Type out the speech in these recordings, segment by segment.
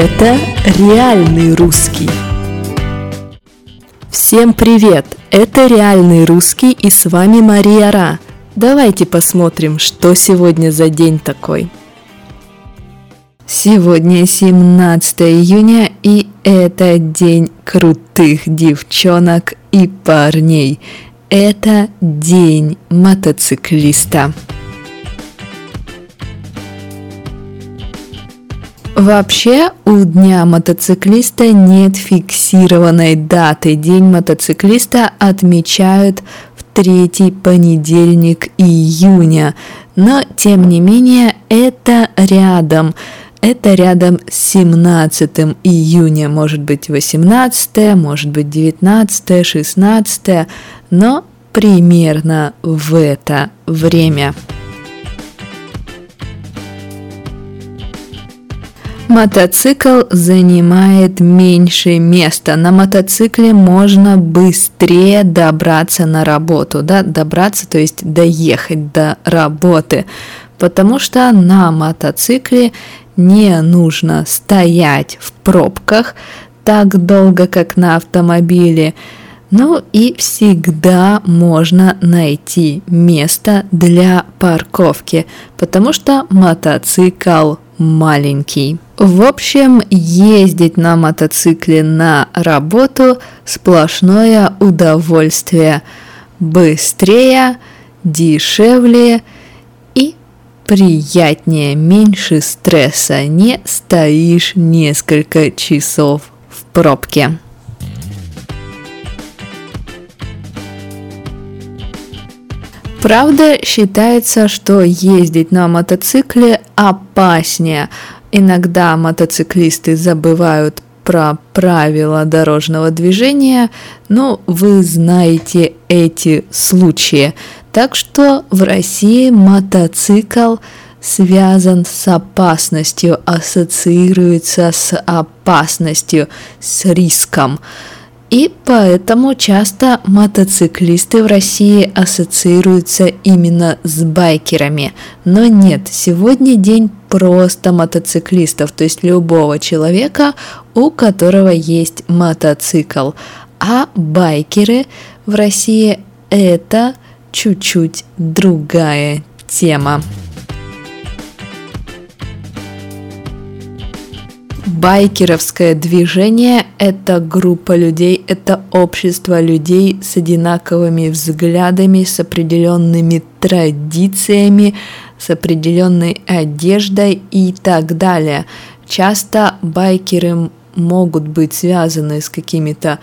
Это реальный русский. Всем привет! Это реальный русский и с вами Мария Ра. Давайте посмотрим, что сегодня за день такой. Сегодня 17 июня и это день крутых девчонок и парней. Это день мотоциклиста. Вообще у Дня мотоциклиста нет фиксированной даты. День мотоциклиста отмечают в третий понедельник июня. Но, тем не менее, это рядом. Это рядом с 17 июня, может быть 18, может быть 19, 16, но примерно в это время. Мотоцикл занимает меньше места. На мотоцикле можно быстрее добраться на работу, да, добраться, то есть доехать до работы, потому что на мотоцикле не нужно стоять в пробках так долго, как на автомобиле. Ну и всегда можно найти место для парковки, потому что мотоцикл маленький. В общем, ездить на мотоцикле на работу сплошное удовольствие. Быстрее, дешевле и приятнее, меньше стресса. Не стоишь несколько часов в пробке. Правда, считается, что ездить на мотоцикле опаснее. Иногда мотоциклисты забывают про правила дорожного движения, но вы знаете эти случаи. Так что в России мотоцикл связан с опасностью, ассоциируется с опасностью, с риском. И поэтому часто мотоциклисты в России ассоциируются именно с байкерами. Но нет, сегодня день просто мотоциклистов, то есть любого человека, у которого есть мотоцикл. А байкеры в России это чуть-чуть другая тема. Байкеровское движение – это группа людей, это общество людей с одинаковыми взглядами, с определенными традициями, с определенной одеждой и так далее. Часто байкеры могут быть связаны с какими-то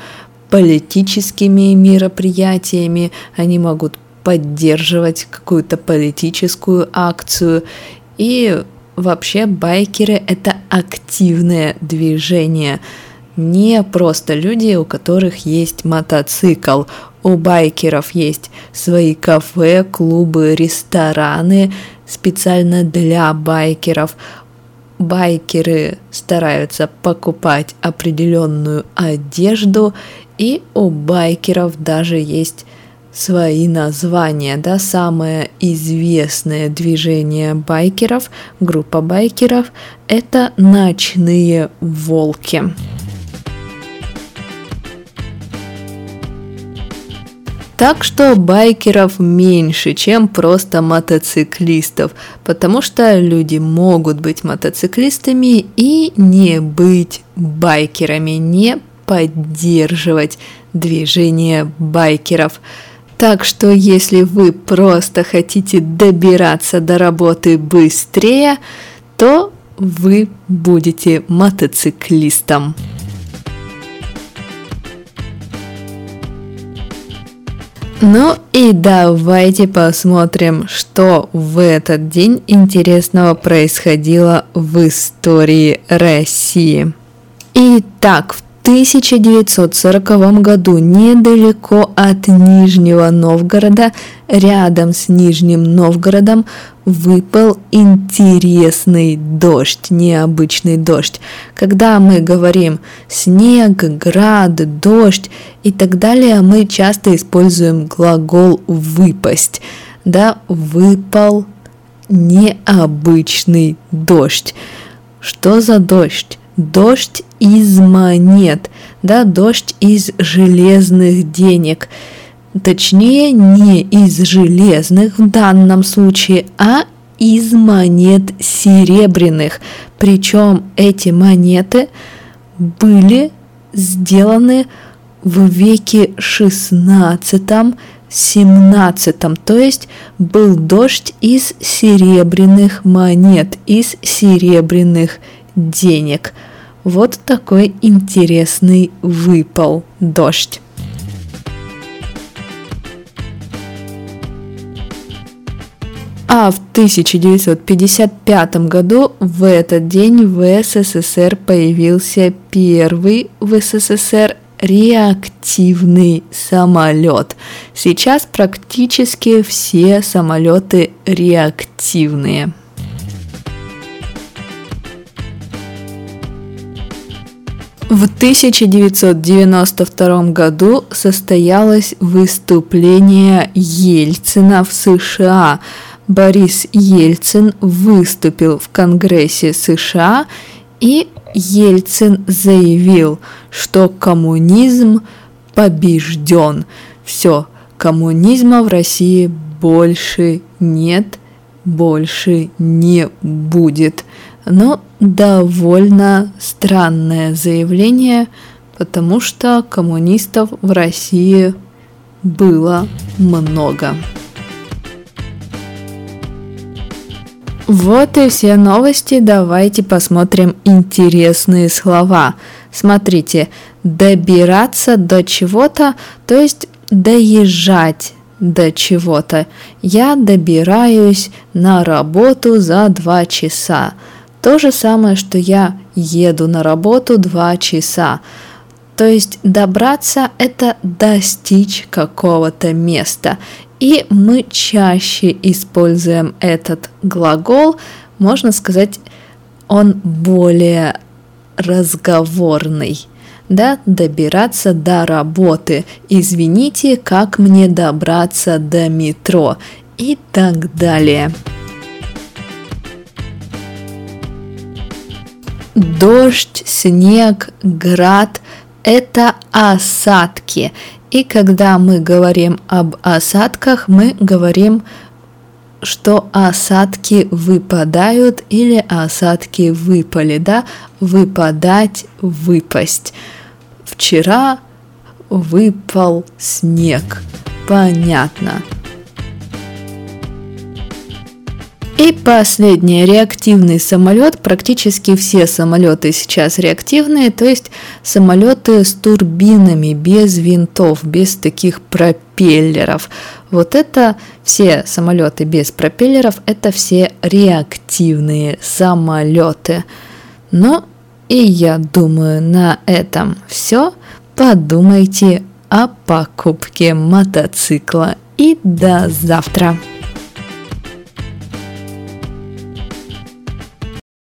политическими мероприятиями, они могут поддерживать какую-то политическую акцию и Вообще байкеры – это активное движение, не просто люди, у которых есть мотоцикл. У байкеров есть свои кафе, клубы, рестораны специально для байкеров. Байкеры стараются покупать определенную одежду, и у байкеров даже есть свои названия, да, самое известное движение байкеров, группа байкеров, это ночные волки. Так что байкеров меньше, чем просто мотоциклистов, потому что люди могут быть мотоциклистами и не быть байкерами, не поддерживать движение байкеров. Так что если вы просто хотите добираться до работы быстрее, то вы будете мотоциклистом. Ну и давайте посмотрим, что в этот день интересного происходило в истории России. Итак, в 1940 году недалеко от Нижнего Новгорода, рядом с Нижним Новгородом, выпал интересный дождь, необычный дождь. Когда мы говорим снег, град, дождь и так далее, мы часто используем глагол выпасть. Да, выпал необычный дождь. Что за дождь? Дождь из монет, да, дождь из железных денег. Точнее, не из железных в данном случае, а из монет серебряных. Причем эти монеты были сделаны в веке XVI 17 то есть был дождь из серебряных монет, из серебряных денег. Вот такой интересный выпал дождь. А в 1955 году в этот день в СССР появился первый в СССР реактивный самолет. Сейчас практически все самолеты реактивные. В 1992 году состоялось выступление Ельцина в США. Борис Ельцин выступил в Конгрессе США и Ельцин заявил, что коммунизм побежден. Все, коммунизма в России больше нет, больше не будет. Но довольно странное заявление, потому что коммунистов в России было много. Вот и все новости. Давайте посмотрим интересные слова. Смотрите, добираться до чего-то, то есть доезжать до чего-то. Я добираюсь на работу за два часа. То же самое, что я еду на работу два часа. То есть добраться – это достичь какого-то места. И мы чаще используем этот глагол, можно сказать, он более разговорный. Да, добираться до работы. Извините, как мне добраться до метро и так далее. Дождь, снег, град – это осадки. И когда мы говорим об осадках, мы говорим, что осадки выпадают или осадки выпали, да? Выпадать, выпасть. Вчера выпал снег. Понятно. И последнее, реактивный самолет. Практически все самолеты сейчас реактивные, то есть самолеты с турбинами, без винтов, без таких пропеллеров. Вот это все самолеты без пропеллеров, это все реактивные самолеты. Ну и я думаю, на этом все. Подумайте о покупке мотоцикла и до завтра.